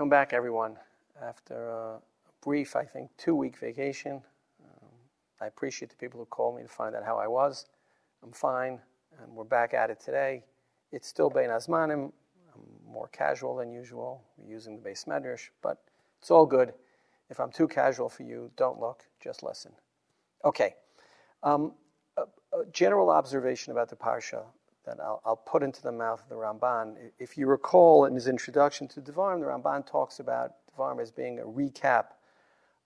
Welcome back, everyone. After a brief, I think, two week vacation, um, I appreciate the people who called me to find out how I was. I'm fine, and we're back at it today. It's still Bein Azmanim. I'm more casual than usual. We're using the beis medrash, but it's all good. If I'm too casual for you, don't look, just listen. Okay. Um, a, a, general observation about the Parsha that I'll, I'll, put into the mouth of the Ramban. If you recall in his introduction to Devarim, the Ramban talks about Devarim as being a recap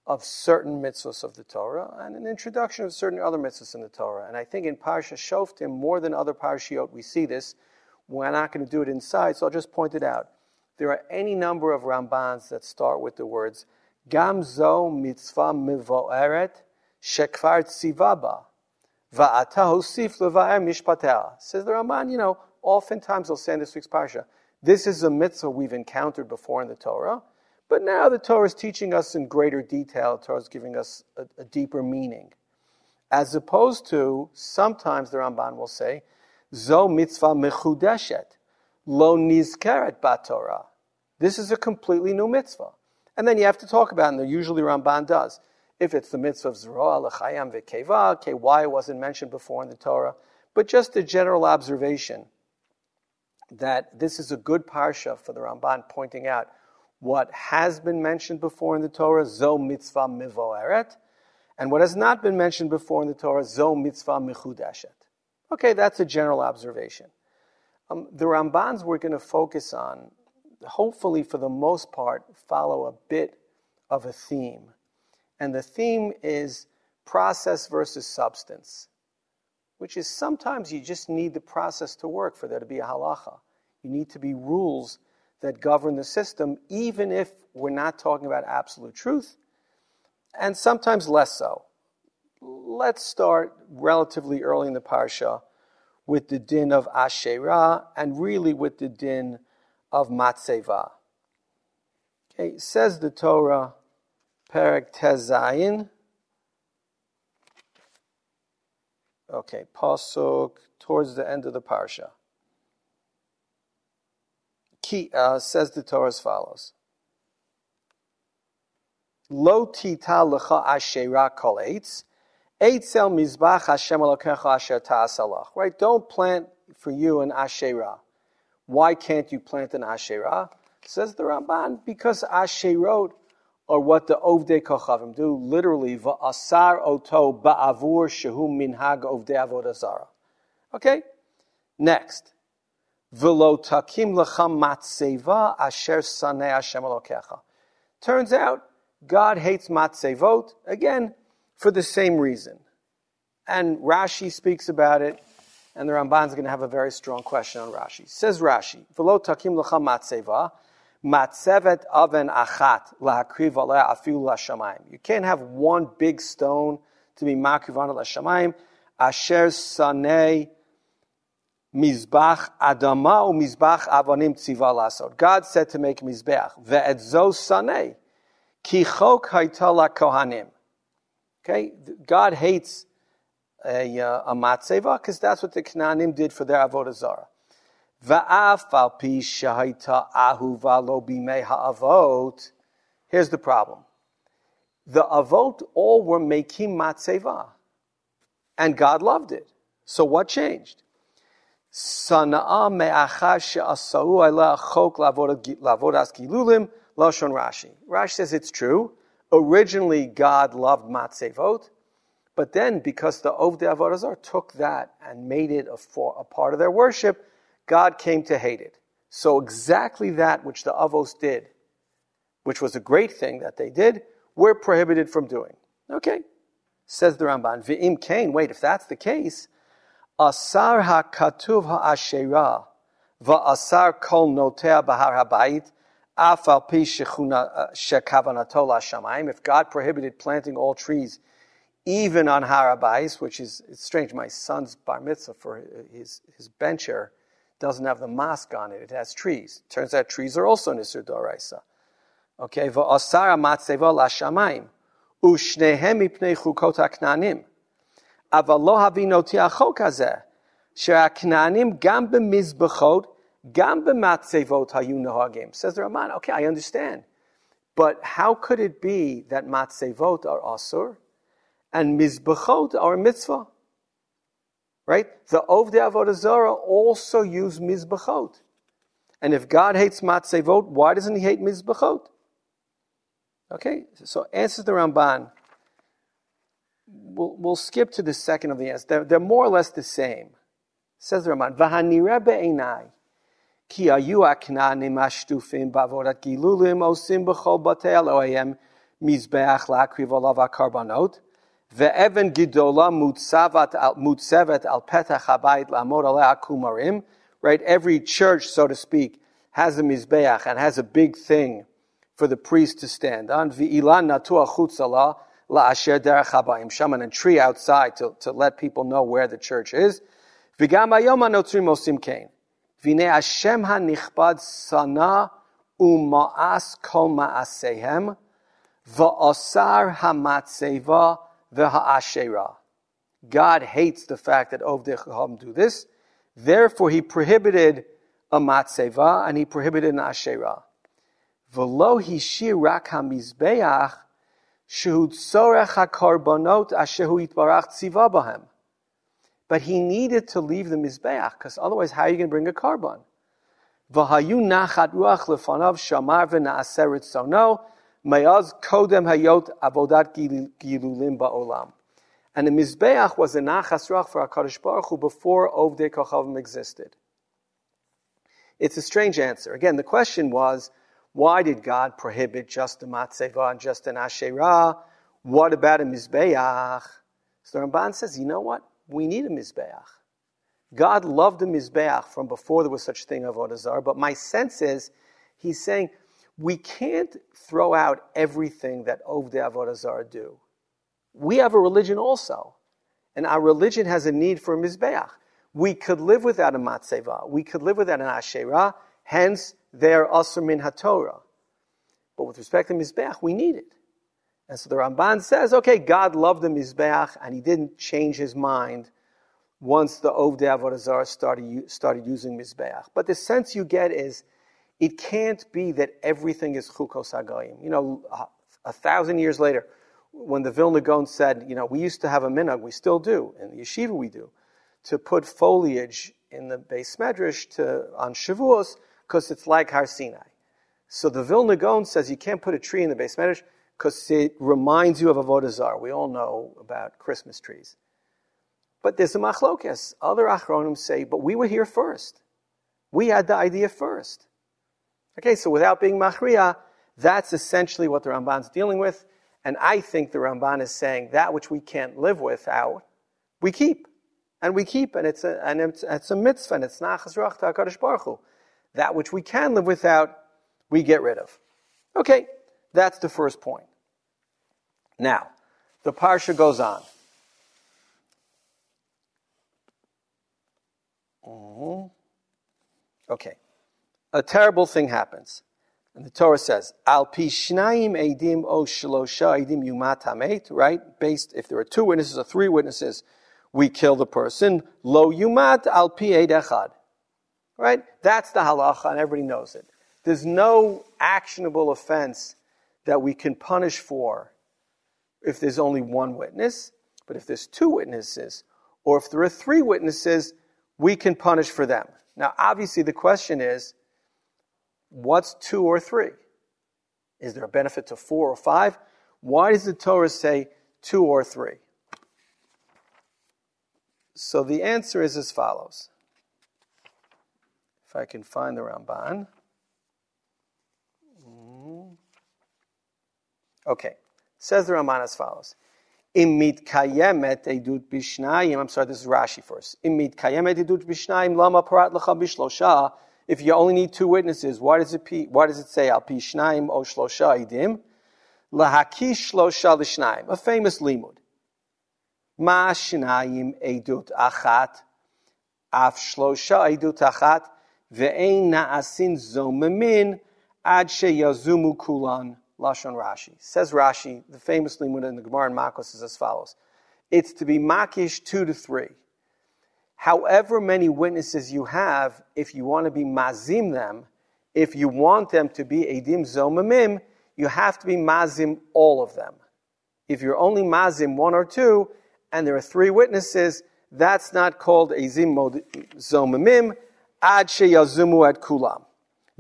of certain mitzvahs of the Torah and an introduction of certain other mitzvahs in the Torah. And I think in Parsha Shoftim, more than other Parshiot, we see this. We're not going to do it inside, so I'll just point it out. There are any number of Rambans that start with the words Gamzo mitzvah mivoeret shekvar tzivaba Says the Ramban, you know, oftentimes they'll say in this week's parsha, this is a mitzvah we've encountered before in the Torah, but now the Torah is teaching us in greater detail. The Torah is giving us a, a deeper meaning. As opposed to, sometimes the Ramban will say, Zo mitzvah mechudeshet, lo nizkeret batorah. This is a completely new mitzvah. And then you have to talk about, and usually Ramban does, if it's the mitzvah of V'keva, okay, why it wasn't mentioned before in the Torah. But just a general observation that this is a good parsha for the Ramban pointing out what has been mentioned before in the Torah, Zo mitzvah mivo mivoeret, and what has not been mentioned before in the Torah, Zo mitzvah michudeshet. Okay, that's a general observation. Um, the Rambans we're going to focus on hopefully, for the most part, follow a bit of a theme. And the theme is process versus substance, which is sometimes you just need the process to work for there to be a halacha. You need to be rules that govern the system, even if we're not talking about absolute truth, and sometimes less so. Let's start relatively early in the parsha with the din of Asherah and really with the din of Matseva. Okay, says the Torah, Perek Tezayin. Okay, Pasuk towards the end of the Parsha. Ki, uh, says the Torah as follows. Lo tita lecha ashera kol eitz, eitzel mizbach Hashem elokecha asher ta'asalach. Right? Don't plant for you an asherah. Why can't you plant an Asherah? Says the Ramban, because Asherot are what the Ovdei Kochavim do, literally, Va'asar oto ba'avur shehu minhag Ovdei Avodazara. Okay? Next. V'lo takim lecham matzeva asher saneh Hashem alokecha. Turns out, God hates matzevot, again, for the same reason. And Rashi speaks about it and the Ramban is going to have a very strong question on Rashi. Says Rashi, "V'lo takim lecha matzeva, matzevet aven achat lahakriv afilu lashamayim." You can't have one big stone to be makriv on lashamayim. Asher sanei mizbach adama u mizbach avonim tziva lasod. God said to make mizbech ve'edzo sanei ki chok haitala kohanim. Okay, God hates a, uh, a matzeva, because that's what the Canaanim did for their avodah zarah. Here's the problem. The avot all were making matzeva. And God loved it. So what changed? Rashi. Rashi says it's true. Originally, God loved matzevot. But then, because the Ovdei Avodah took that and made it a, for, a part of their worship, God came to hate it. So exactly that which the Avos did, which was a great thing that they did, we're prohibited from doing. Okay, says the Ramban. V'im kain. Wait, if that's the case, asar hakatuv ha'asherah va'asar kol notea bahar habayit afal pi uh, shekavanato. If God prohibited planting all trees even on Harabais, which is it's strange. My son's bar mitzvah for his his bencher doesn't have the mosque on it. It has trees. Turns out trees are also nisr doraisa. Okay, va'asara matzeva lashamayim ushnehem ipnei chukot knanim. אבל לא הבינותי החוק הזה, gam גם gam גם במצבות היו Says the Ramban, okay, I understand. But how could it be that matzevot are asur and mizbechot are mitzvah? right? The Ovdei Avodah Zarah also use Mizbachot. And if God hates Matzevot, why doesn't he hate Mizbachot? Okay, so answers the Ramban. We'll, we'll skip to the second of the answers. They're, they're more or less the same. Says the Ramban, V'hanireh be'enai, ki ayu aknanim ashtufim b'avodat gilulim osim b'chol batel oayem mizbeach la'akriv olav karbanot. Ve'evan gidola mutsavat al mutzevet al petach habayit lamor kumarim. Right, every church, so to speak, has a mizbeach and has a big thing for the priest to stand on. Ve'ilan natua chutzala la'asher derech habayim shaman and tree outside to, to let people know where the church is. V'gam hayom hanotzrim osim kein. V'nei Hashem hanichbad sana u'ma'as kol ma'asehem va'asar hamatzeva v'ha'ashera. God hates the fact that Ovdei Chacham do this. Therefore, he prohibited a matzeva and he prohibited an asherah. V'lo hishir rak hamizbeach shehu tzorech hakarbonot ashehu yitbarach tziva bahem. But he needed to leave the mizbeach because otherwise, how are you going to bring a korban? V'hayu nachat ruach lefanav shamar v'na'aseret sono mayaz kodem hayot avodat gilulim ba'olam. And the Mizbeach was a nachas ruach for HaKadosh Baruch Hu before Ovdei Kochavim existed. It's a strange answer. Again, the question was, why did God prohibit just a matzeva and just an asherah? What about a Mizbeach? So the Ramban says, you know what? We need a Mizbeach. God loved a Mizbeach from before there was such thing of Odazar, but my sense is he's saying we can't throw out everything that Ovdei Avodah do. We have a religion also. And our religion has a need for a Mizbeach. We could live without a Matzeva. We could live without an Asherah. Hence, they're Asr min HaTorah. But with respect to Mizbeach, we need it. And so the Ramban says, okay, God loved the Mizbeach and he didn't change his mind once the Ovdei Avodah started, started using Mizbeach. But the sense you get is, it can't be that everything is Chukos HaGoyim. You know, a, a thousand years later, when the Vilna Gaon said, you know, we used to have a minhag, we still do, in the yeshiva we do, to put foliage in the beis medrash to, on Shavuos, because it's like Har Sinai. So the Vilna Gaon says you can't put a tree in the beis medrash because it reminds you of Avodah Zarah. We all know about Christmas trees. But there's a machlokes. Other achronim say, but we were here first. We had the idea first. Okay, so without being machriya, that's essentially what the Ramban's dealing with. And I think the Ramban is saying that which we can't live without, we keep. And we keep, and it's a, and it's, it's a mitzvah, and it's nachas rach HaKadosh Baruch. That which we can live without, we get rid of. Okay, that's the first point. Now, the parsha goes on. Mm-hmm. Okay. A terrible thing happens. And the Torah says, Al pi shnayim edim o shlosha edim yumat hamet, right? Based, if there are two witnesses or three witnesses, we kill the person. Lo yumat al pi echad. Right? That's the halacha, and everybody knows it. There's no actionable offense that we can punish for if there's only one witness, but if there's two witnesses, or if there are three witnesses, we can punish for them. Now, obviously, the question is, What's two or three? Is there a benefit to four or five? Why does the Torah say two or three? So the answer is as follows. If I can find the Ramban. Mm-hmm. Okay. Says the Ramban as follows. Imit kayemet edut bishnayim. I'm sorry, this is Rashi first. Imit kayemet edut bishnayim lama parat lecha bishlosha if you only need two witnesses, why does it, why does it say al pi shnaim o shlosha idim? Lahakish shlosha l'shnaim, a famous limud. Ma shnaim edut achat, af shlosha edut achat, ve'ein na'asin zomemin ad sheyazumu kulan. Lashon Rashi. Says Rashi, the famous limud in the Gemara in Makos is as follows. It's to be makish two to three. However many witnesses you have, if you want to be mazim them, if you want them to be edim zomamim, you have to be mazim all of them. If you're only mazim one or two, and there are three witnesses, that's not called ezim zomamim, ad sheyazumu ad kulam.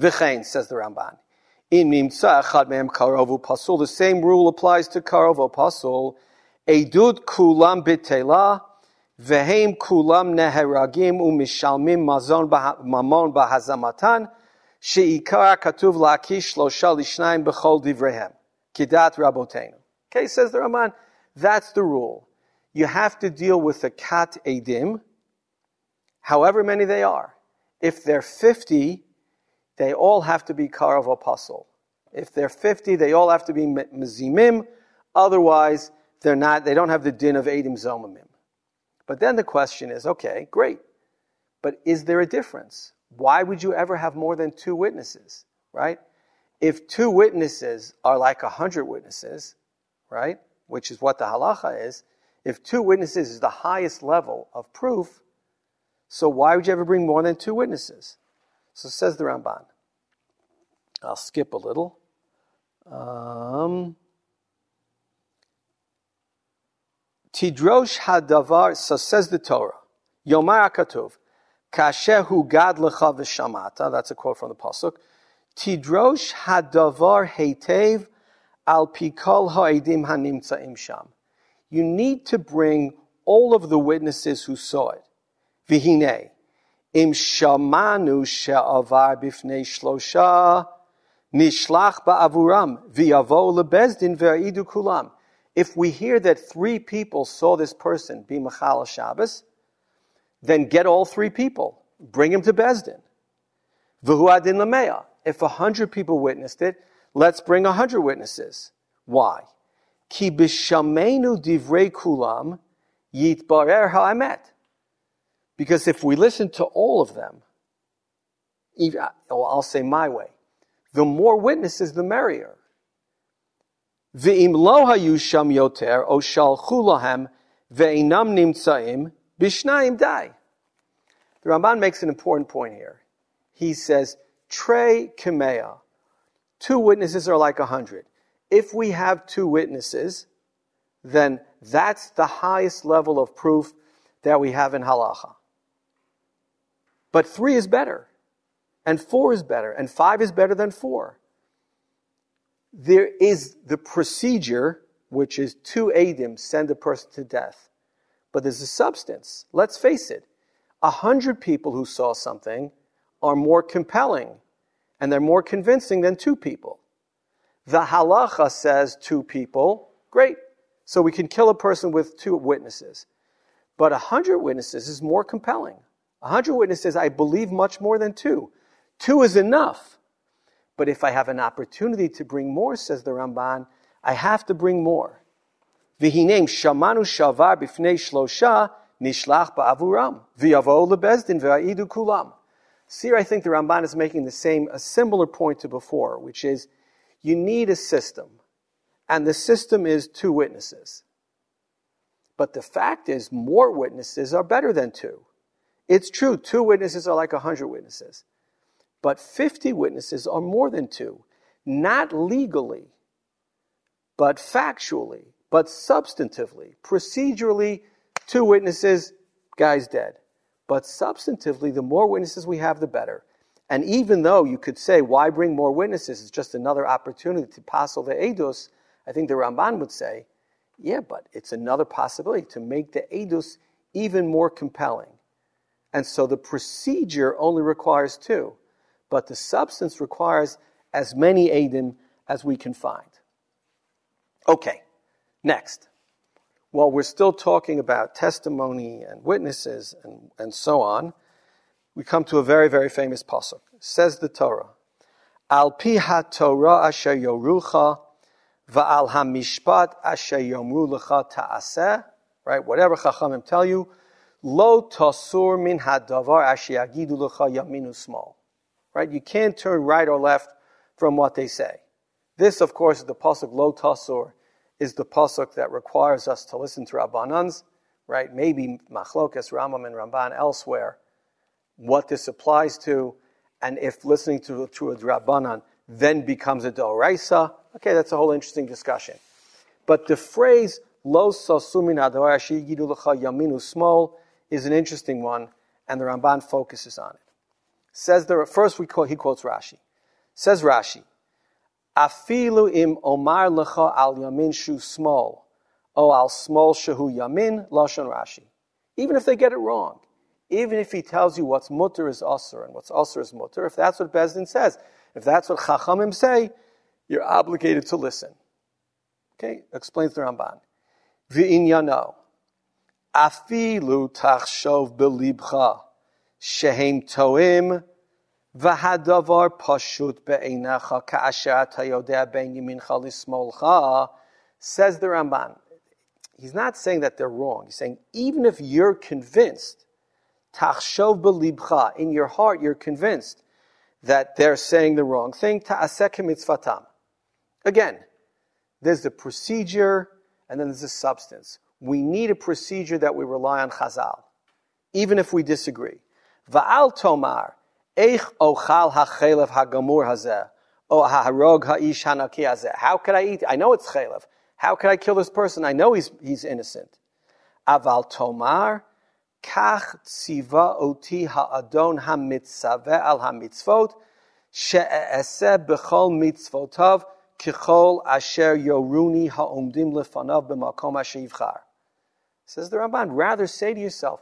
V'chein, says the Ramban. In mimtza echad mehem karovu pasul, the same rule applies to karovu pasul. Edud kulam bitela, vehem kulam neheragim umishalmim mazon mamon bahazamatan, she'ikar katuv lakish shlosha lishnayim b'chol divrehem. Kidat rabotenu. Okay, says the Ramban, that's the rule. You have to deal with the kat edim, however many they are. If they're 50, they all have to be karav apostle. If they're 50, they all have to be mezimim. Otherwise, they're not, they don't have the din of edim zomamim. But then the question is, okay, great. But is there a difference? Why would you ever have more than two witnesses, right? If two witnesses are like a hundred witnesses, right? Which is what the halacha is. If two witnesses is the highest level of proof, so why would you ever bring more than two witnesses? So says the Ramban. I'll skip a little. Um, Tidrosh hadavar, so says the Torah. Yomar akatuv, kashehu gad lecha v'shamata, that's a quote from the Pasuk. Tidrosh hadavar heitev al pikol ha'edim hanimtza'im sham. You need to bring all of the witnesses who saw it. Vihine, im shamanu she'avar bifnei shlosha, nishlach ba'avuram, v'yavo lebezdin ve'idu kulam. If we hear that three people saw this person be Machal Shabbos, then get all three people. Bring him to Bezdin. V'hu adin lameya. If a hundred people witnessed it, let's bring a hundred witnesses. Why? Ki bishamenu divrei kulam yitbarer ha'emet. Because if we listen to all of them, I'll say my way, the more witnesses, the merrier. Ve'im lo hayu sham yoter o shalchu lahem ve'inam nimtzaim bishnayim dai. The Ramban makes an important point here. He says, Trey Kimea. Two witnesses are like a hundred. If we have two witnesses, then that's the highest level of proof that we have in halacha. But three is better, and four is better, and five is better than four there is the procedure, which is two adim, send a person to death. But there's a substance. Let's face it. A hundred people who saw something are more compelling and they're more convincing than two people. The halacha says two people, great. So we can kill a person with two witnesses. But a hundred witnesses is more compelling. A hundred witnesses, I believe much more than two. Two is enough. But if I have an opportunity to bring more, says the Ramban, I have to bring more. V'hinem shamanu shavar b'fnei shlosha nishlach ba'avuram v'yavo lebezdin v'a'idu kulam. here I think the Ramban is making the same, a similar point to before, which is you need a system. And the system is two witnesses. But the fact is, more witnesses are better than two. It's true, two witnesses are like a hundred witnesses. But 50 witnesses are more than two, not legally, but factually, but substantively. Procedurally, two witnesses, guy's dead. But substantively, the more witnesses we have, the better. And even though you could say, why bring more witnesses? It's just another opportunity to passel the edus. I think the Ramban would say, yeah, but it's another possibility to make the edus even more compelling. And so the procedure only requires two but the substance requires as many Adim as we can find. Okay, next. While we're still talking about testimony and witnesses and, and so on, we come to a very, very famous pasuk. Says the Torah, Al pi ha-Torah asher yorucha va'al ha-mishpat asher yomru lecha ta'aseh, right, whatever chachamim tell you, lo tasur min ha-davar asher yagidu lecha yaminu small right? You can't turn right or left from what they say. This, of course, is the pasuk lo tasur, is the pasuk that requires us to listen to Rabbanans. right? Maybe Machlokas, Rambam, and Ramban elsewhere, what this applies to, and if listening to, to a Drabanan then becomes a Doraisa, okay, that's a whole interesting discussion. But the phrase, Lo Sosumin Yaminu Small, is an interesting one, and the Ramban focuses on it. Says the, first we quote, he quotes Rashi. Says Rashi, Afilu im omar lecha al yamin shu small, o al small shehu yamin, lashon Rashi. Even if they get it wrong, even if he tells you what's mutter is usr and what's usr is mutter, if that's what Bezdin says, if that's what Chachamim say, you're obligated to listen. Okay, explains the Ramban. V'inyano, afilu tachshov belibcha, Shehem Toim, Vahadavar Pashut Be'einacha Ka'ashat Hayodea Ben Yamin Chalismolcha, says the Ramban. He's not saying that they're wrong. He's saying, even if you're convinced, Tachshov Belibcha, in your heart you're convinced that they're saying the wrong thing, Ta'asek Mitzvatam. Again, there's the procedure and then there's the substance. We need a procedure that we rely on Chazal, even if we disagree. Va'al tomar, Eich ochal hachelev hagamur hazeh, o harog ha'ish hanaki hazeh. How could I eat? I know it's chelev. How could I kill this person? I know he's, he's innocent. Aval tomar, kach tziva oti ha'adon hamitzaveh al hamitzvot, she'eseh b'chol mitzvotav, kichol asher yoruni ha'omdim lefanav b'makom asher yivchar. Says the Ramban, rather say to yourself,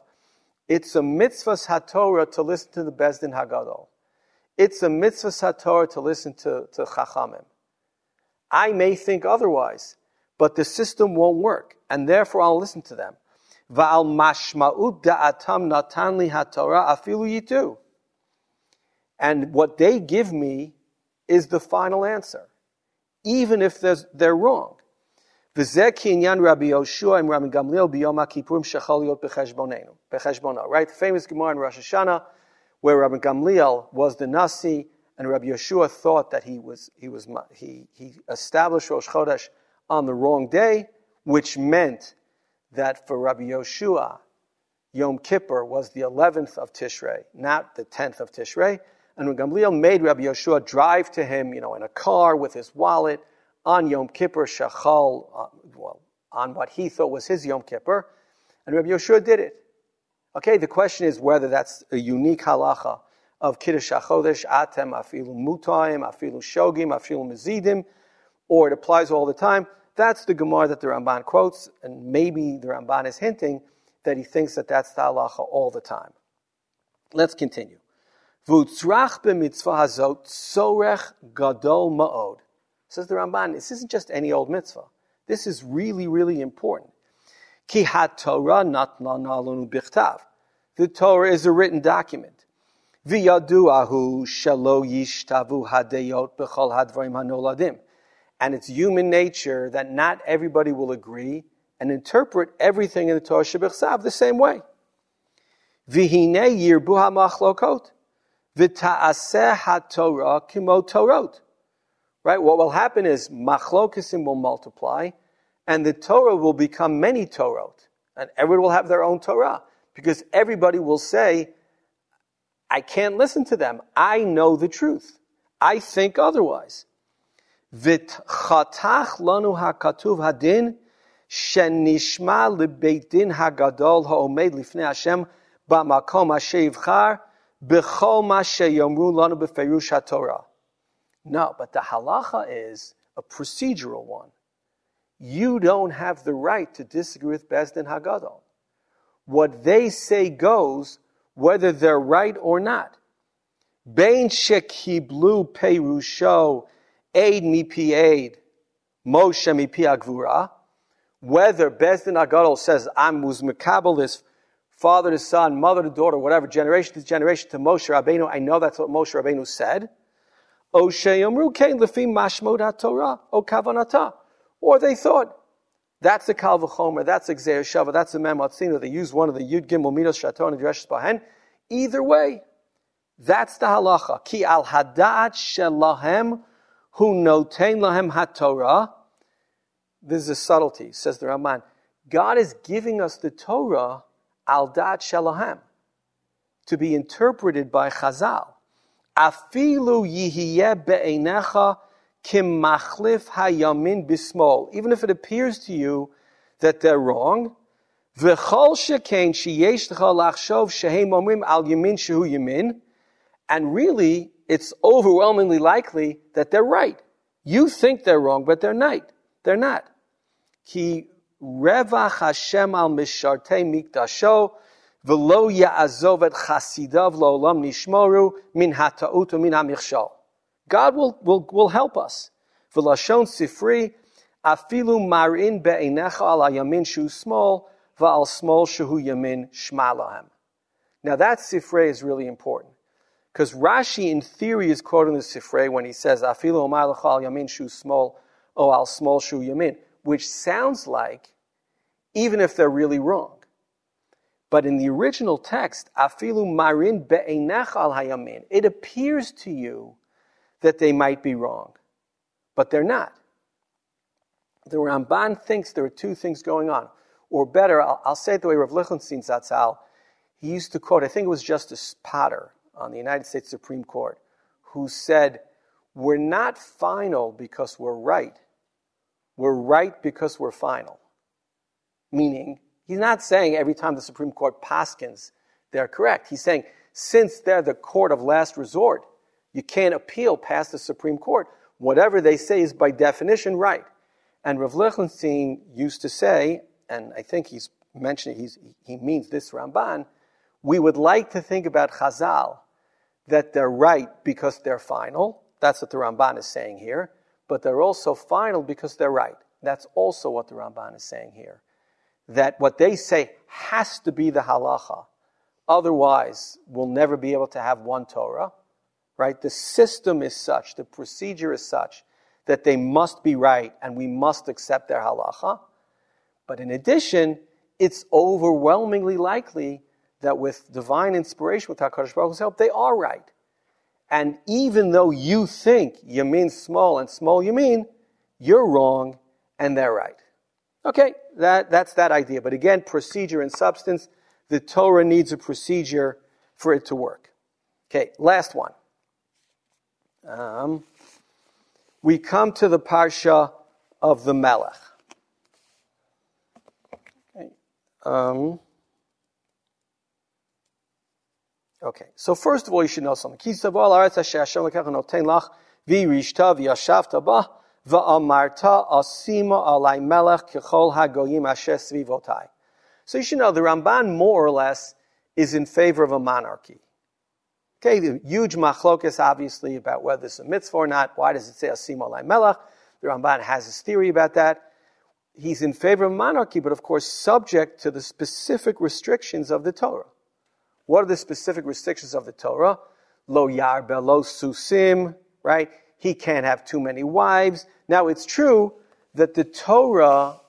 it's a mitzvah haTorah to listen to the Bezdin Hagadol. It's a mitzvah haTorah to listen to, to Chachamim. I may think otherwise, but the system won't work, and therefore I'll listen to them. Va'al mashma'ut da'atam haTorah afilu yitu. And what they give me is the final answer, even if they're wrong. Right? The famous Gemara in Rosh Hashanah where Rabbi Gamliel was the Nasi and Rabbi Yeshua thought that he was, he was, he, he established Rosh Chodesh on the wrong day, which meant that for Rabbi Yeshua, Yom Kippur was the 11th of Tishrei, not the 10th of Tishrei. And when Gamliel made Rabbi Yeshua drive to him, you know, in a car with his wallet, on Yom Kippur Shachal, uh, well, on what he thought was his Yom Kippur, and Rabbi Yoshua did it. Okay, the question is whether that's a unique halacha of Kiddush HaChodesh, Atem, Afilu Mutaim, Afilu Shogim, Afilu Mezidim, or it applies all the time. That's the Gemara that the Ramban quotes, and maybe the Ramban is hinting that he thinks that that's the halacha all the time. Let's continue. V'utzrach b'mitzvah hazot gadol ma'od. Says the Ramban, this isn't just any old mitzvah. This is really, really important. Ki Torah bichtav. The Torah is a written document. V'yaduahu shelo yishtavu hadeyot b'chol hadvarim hanoladim. And it's human nature that not everybody will agree and interpret everything in the Torah Shabbat the same way. V'hine yirbu ha'machlokot. V'ta'aseh ha'torah kimo torot. Right? What will happen is machlokisim will multiply, and the Torah will become many Torot, and everyone will have their own Torah because everybody will say, "I can't listen to them. I know the truth. I think otherwise." V'tchatach lanu hakatuv hadin shenishma lebeit din hagadol ha'omed lifnei Hashem ba'makom asher yivchar b'chol ma sheyomru lanu b'ferush haTorah. No, but the halacha is a procedural one. You don't have the right to disagree with Bezdin Hagadol. What they say goes, whether they're right or not. Bein shekiblu perusho aid mi aid Moshe mi agvura. Whether Bezdin Hagadol says I'm this father to son, mother to daughter, whatever, generation to generation to Moshe Rabbeinu, I know that's what Moshe Rabbeinu said. Or they thought, that's a Kal V'chomer, that's a Gzeir Shava, that's a Mem Atzina. They use one of the Yud Gimel Midos Shaton and Dreshes Bahen. Either way, that's the halacha. Ki al hadat shelahem hu notein lahem haTorah. This is a subtlety, says the Ramban. God is giving us the Torah al dat shelahem to be interpreted by Chazal. Afilu yihiyeh be'enecha kim machlif hayamin bismol. Even if it appears to you that they're wrong, v'chol shekain sheyesh lecha lachshov shehem omrim al yamin shehu yamin, and really, it's overwhelmingly likely that they're right. You think they're wrong, but they're not. They're not. Ki revach Hashem al mishartei mikdasho v'lo ya'azov et chasidav lo'olam nishmoru min hata'ut. God will, will, will help us. V'lashon sifri afilu marin be'enecha al yamin shu small small shehu yamin. Now that sifrei is really important. Because Rashi, in theory, is quoting the Sifrei when he says, Afilu al yamin shu small, o al small shu yamin, which sounds like, even if they're really wrong. But in the original text, Afilu marin be'enech al hayamin, it appears to you that they might be wrong, but they're not. The Ramban thinks there are two things going on. Or better, I'll, I'll say it the way Rav Lichtenstein Zatzal, he used to quote, I think it was Justice Potter, on the United States Supreme Court who said, We're not final because we're right. We're right because we're final. Meaning, he's not saying every time the Supreme Court paskins, they're correct. He's saying, since they're the court of last resort, you can't appeal past the Supreme Court. Whatever they say is by definition right. And Rav Lichtenstein used to say, and I think he's mentioning, he's, he means this Ramban, we would like to think about Chazal that they're right because they're final. That's what the Ramban is saying here. But they're also final because they're right. That's also what the Ramban is saying here. That what they say has to be the halacha. Otherwise, we'll never be able to have one Torah. Right? The system is such, the procedure is such that they must be right and we must accept their halacha. But in addition, it's overwhelmingly likely that with divine inspiration, with HaKadosh Baruch Hu's help, they are right. And even though you think you mean small and small you mean, you're wrong and they're right. Okay, that, that's that idea. But again, procedure and substance, the Torah needs a procedure for it to work. Okay, last one. Um, we come to the Parsha of the Melech. Okay. Um, Okay, so first of all, you should know something. So you should know the Ramban more or less is in favor of a monarchy. Okay, the huge machlokas obviously about whether it's a mitzvah or not. Why does it say asimo alai melech? The Ramban has his theory about that. He's in favor of monarchy, but of course subject to the specific restrictions of the Torah. What are the specific restrictions of the Torah? Lo yarbe, lo susim, right? He can't have too many wives. Now it's true that the Torah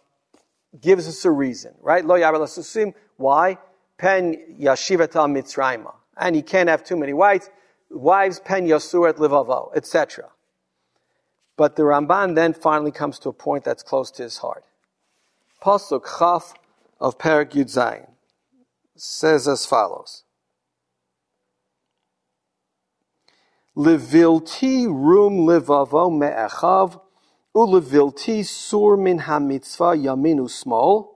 gives us a reason, right? Lo susim. Why? Pen yashivata mitzrayma. And he can't have too many wives. Wives pen yasurat livavo, etc. But the Ramban then finally comes to a point that's close to his heart. Pasuk Chaf of Perak Yud Zayin says as follows. Levilti rum levavo me'echav, ulevilti sur min hamitzvah yamin usmol,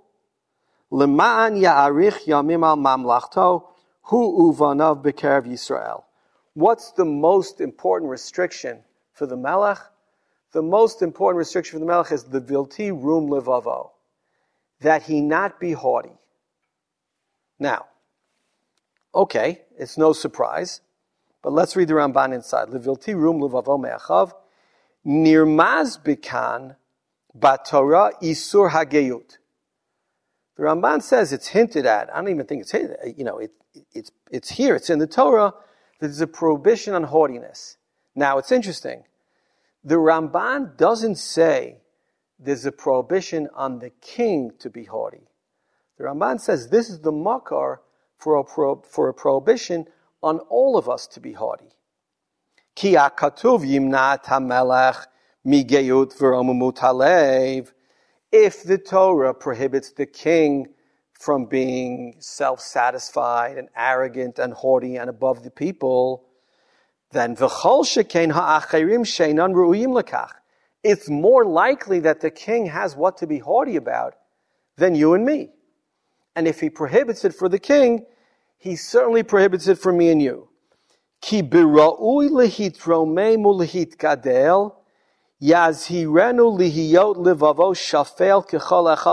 lema'an ya'arich yamim al mamlachto, hu uvanav bekerev Yisrael. What's the most important restriction for the Melech? The most important restriction for the Melech is the vilti rum levavo, that he not be haughty. Now, okay, it's no surprise but let's read the Ramban inside. Levilti rum levavo me'achav nirmaz bikan batorah isur hageyut. The Ramban says it's hinted at. I don't even think it's hinted. You know, it, it's it's here. It's in the Torah. There's a prohibition on haughtiness. Now it's interesting. The Ramban doesn't say there's a prohibition on the king to be haughty. The Ramban says this is the makar for a, pro, for a prohibition on all of us to be haughty. Ki akatuv yimnat hamelech migeyut v'romumut halev. If the Torah prohibits the king from being self satisfied and arrogant and haughty and above the people, then v'chol shekain ha'acherim sheinan ru'uyim lekach. It's more likely that the king has what to be haughty about than you and me. And if he prohibits it for the king, he certainly prohibits it for me and you. Ki bira'ui yazhirenu lihiyot livavo shafel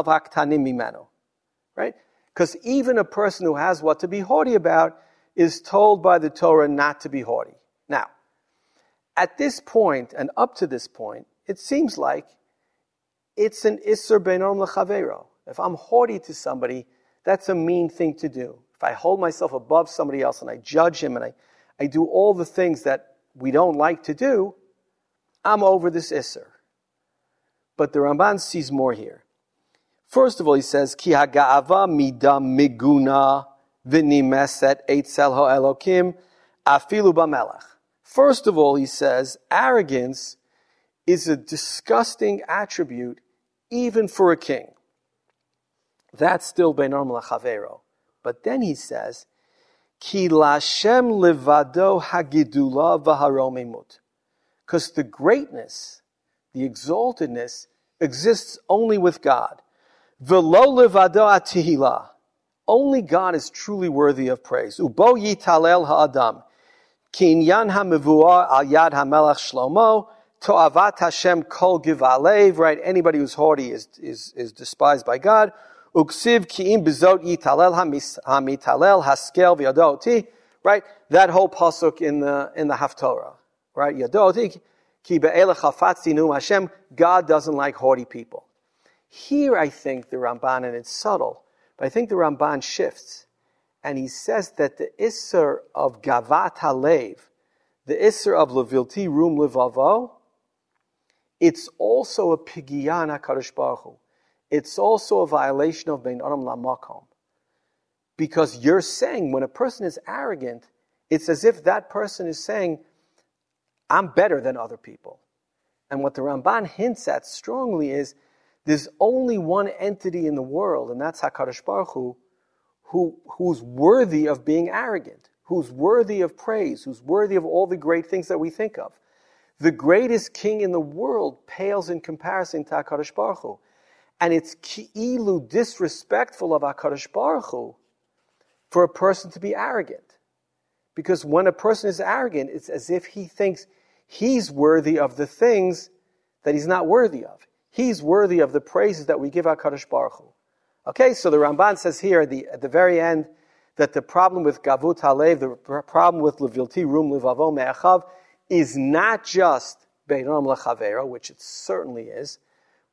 haktanim. Right? Because even a person who has what to be haughty about is told by the Torah not to be haughty. Now, at this point and up to this point, it seems like it's an Isser Beinom Lechavero. If I'm haughty to somebody, that's a mean thing to do. If I hold myself above somebody else and I judge him and I, I do all the things that we don't like to do, I'm over this Isser. But the Ramban sees more here. First of all, he says, Ki haga'ava mida miguna v'nimeset afilu b'melech. First of all, he says, arrogance is a disgusting attribute even for a king. That's still Beinom Lachavero. But then he says, Ki lashem levado hagidula v'haromimut. Because the greatness, the exaltedness, exists only with God. V'lo levado atihila. Only God is truly worthy of praise. Ubo yitalel ha'adam. Kinyan ha'mevua al yad ha'melech shlomo. To'avat Hashem kol givalev. Right? Anybody who's haughty is, is, is despised by God. Uksiv ki'im bezot yitalel hamitalel haskel v'yadoti. Right? That whole pasuk in the, in the Haftorah. Right? Yadoti. Ki be'elech hafatzinu Hashem. God doesn't like haughty people. Here, I think the Ramban, and it's subtle, but I think the Ramban shifts. And he says that the Isser of Gavat Halev, the Isser of Levilti Rum Levavo, it's also a Pigiyan HaKadosh Baruch Hu. It's also a violation of Bein Adam Lamakom. Because you're saying when a person is arrogant, it's as if that person is saying, I'm better than other people. And what the Ramban hints at strongly is there's only one entity in the world, and that's HaKadosh Baruch Hu, who, who's worthy of being arrogant, who's worthy of praise, who's worthy of all the great things that we think of. The greatest king in the world pales in comparison to HaKadosh Baruch Hu. And it's ki'ilu disrespectful of HaKadosh Baruch Hu for a person to be arrogant. Because when a person is arrogant, it's as if he thinks he's worthy of the things that he's not worthy of. He's worthy of the praises that we give HaKadosh Baruch Hu. Okay, so the Ramban says here at the, at the very end that the problem with Gavut Halev, the problem with Levilti Rum Levavo Me'achav, is not just Beinom Lechavero, which it certainly is,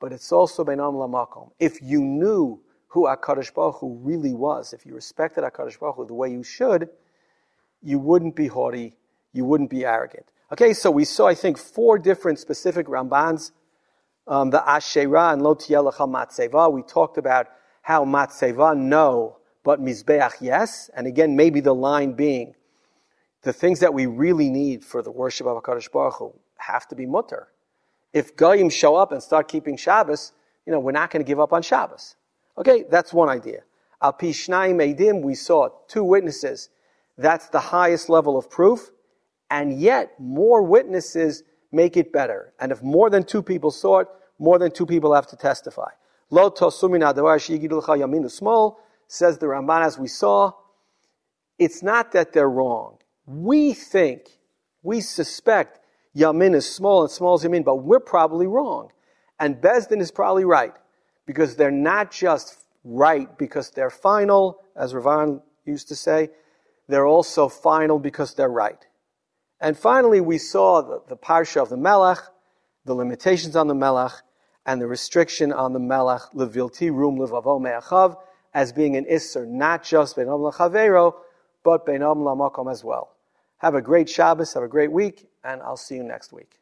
but it's also Beinom Lamakom. If you knew who HaKadosh Baruch Hu really was, if you respected HaKadosh Baruch Hu the way you should, you wouldn't be haughty, you wouldn't be arrogant. Okay, so we saw, I think, four different specific Rambans um, the Asherah and Lo Tielachal Matzeva. We talked about how Matzeva no, but Mizbeach yes. And again, maybe the line being the things that we really need for the worship of HaKadosh Baruch Hu have to be mutter. If Goyim show up and start keeping Shabbos, you know, we're not going to give up on Shabbos. Okay, that's one idea. Al Pishnayim Eidim, we saw two witnesses. That's the highest level of proof. And yet, more witnesses make it better. And if more than two people saw it, more than two people have to testify. Lo tosumin yamin small, says the Ramban as we saw. It's not that they're wrong. We think, we suspect yamin is small and small is yamin, but we're probably wrong. And Bezdin is probably right. Because they're not just right because they're final, as Ravan used to say, they're also final because they're right. And finally, we saw the, the parsha of the Melech, the limitations on the Melech, and the restriction on the Melech, levilti rum levavo me'achav, as being an isser, not just benam lechavero, but benam lamakom as well. Have a great Shabbos, have a great week, and I'll see you next week.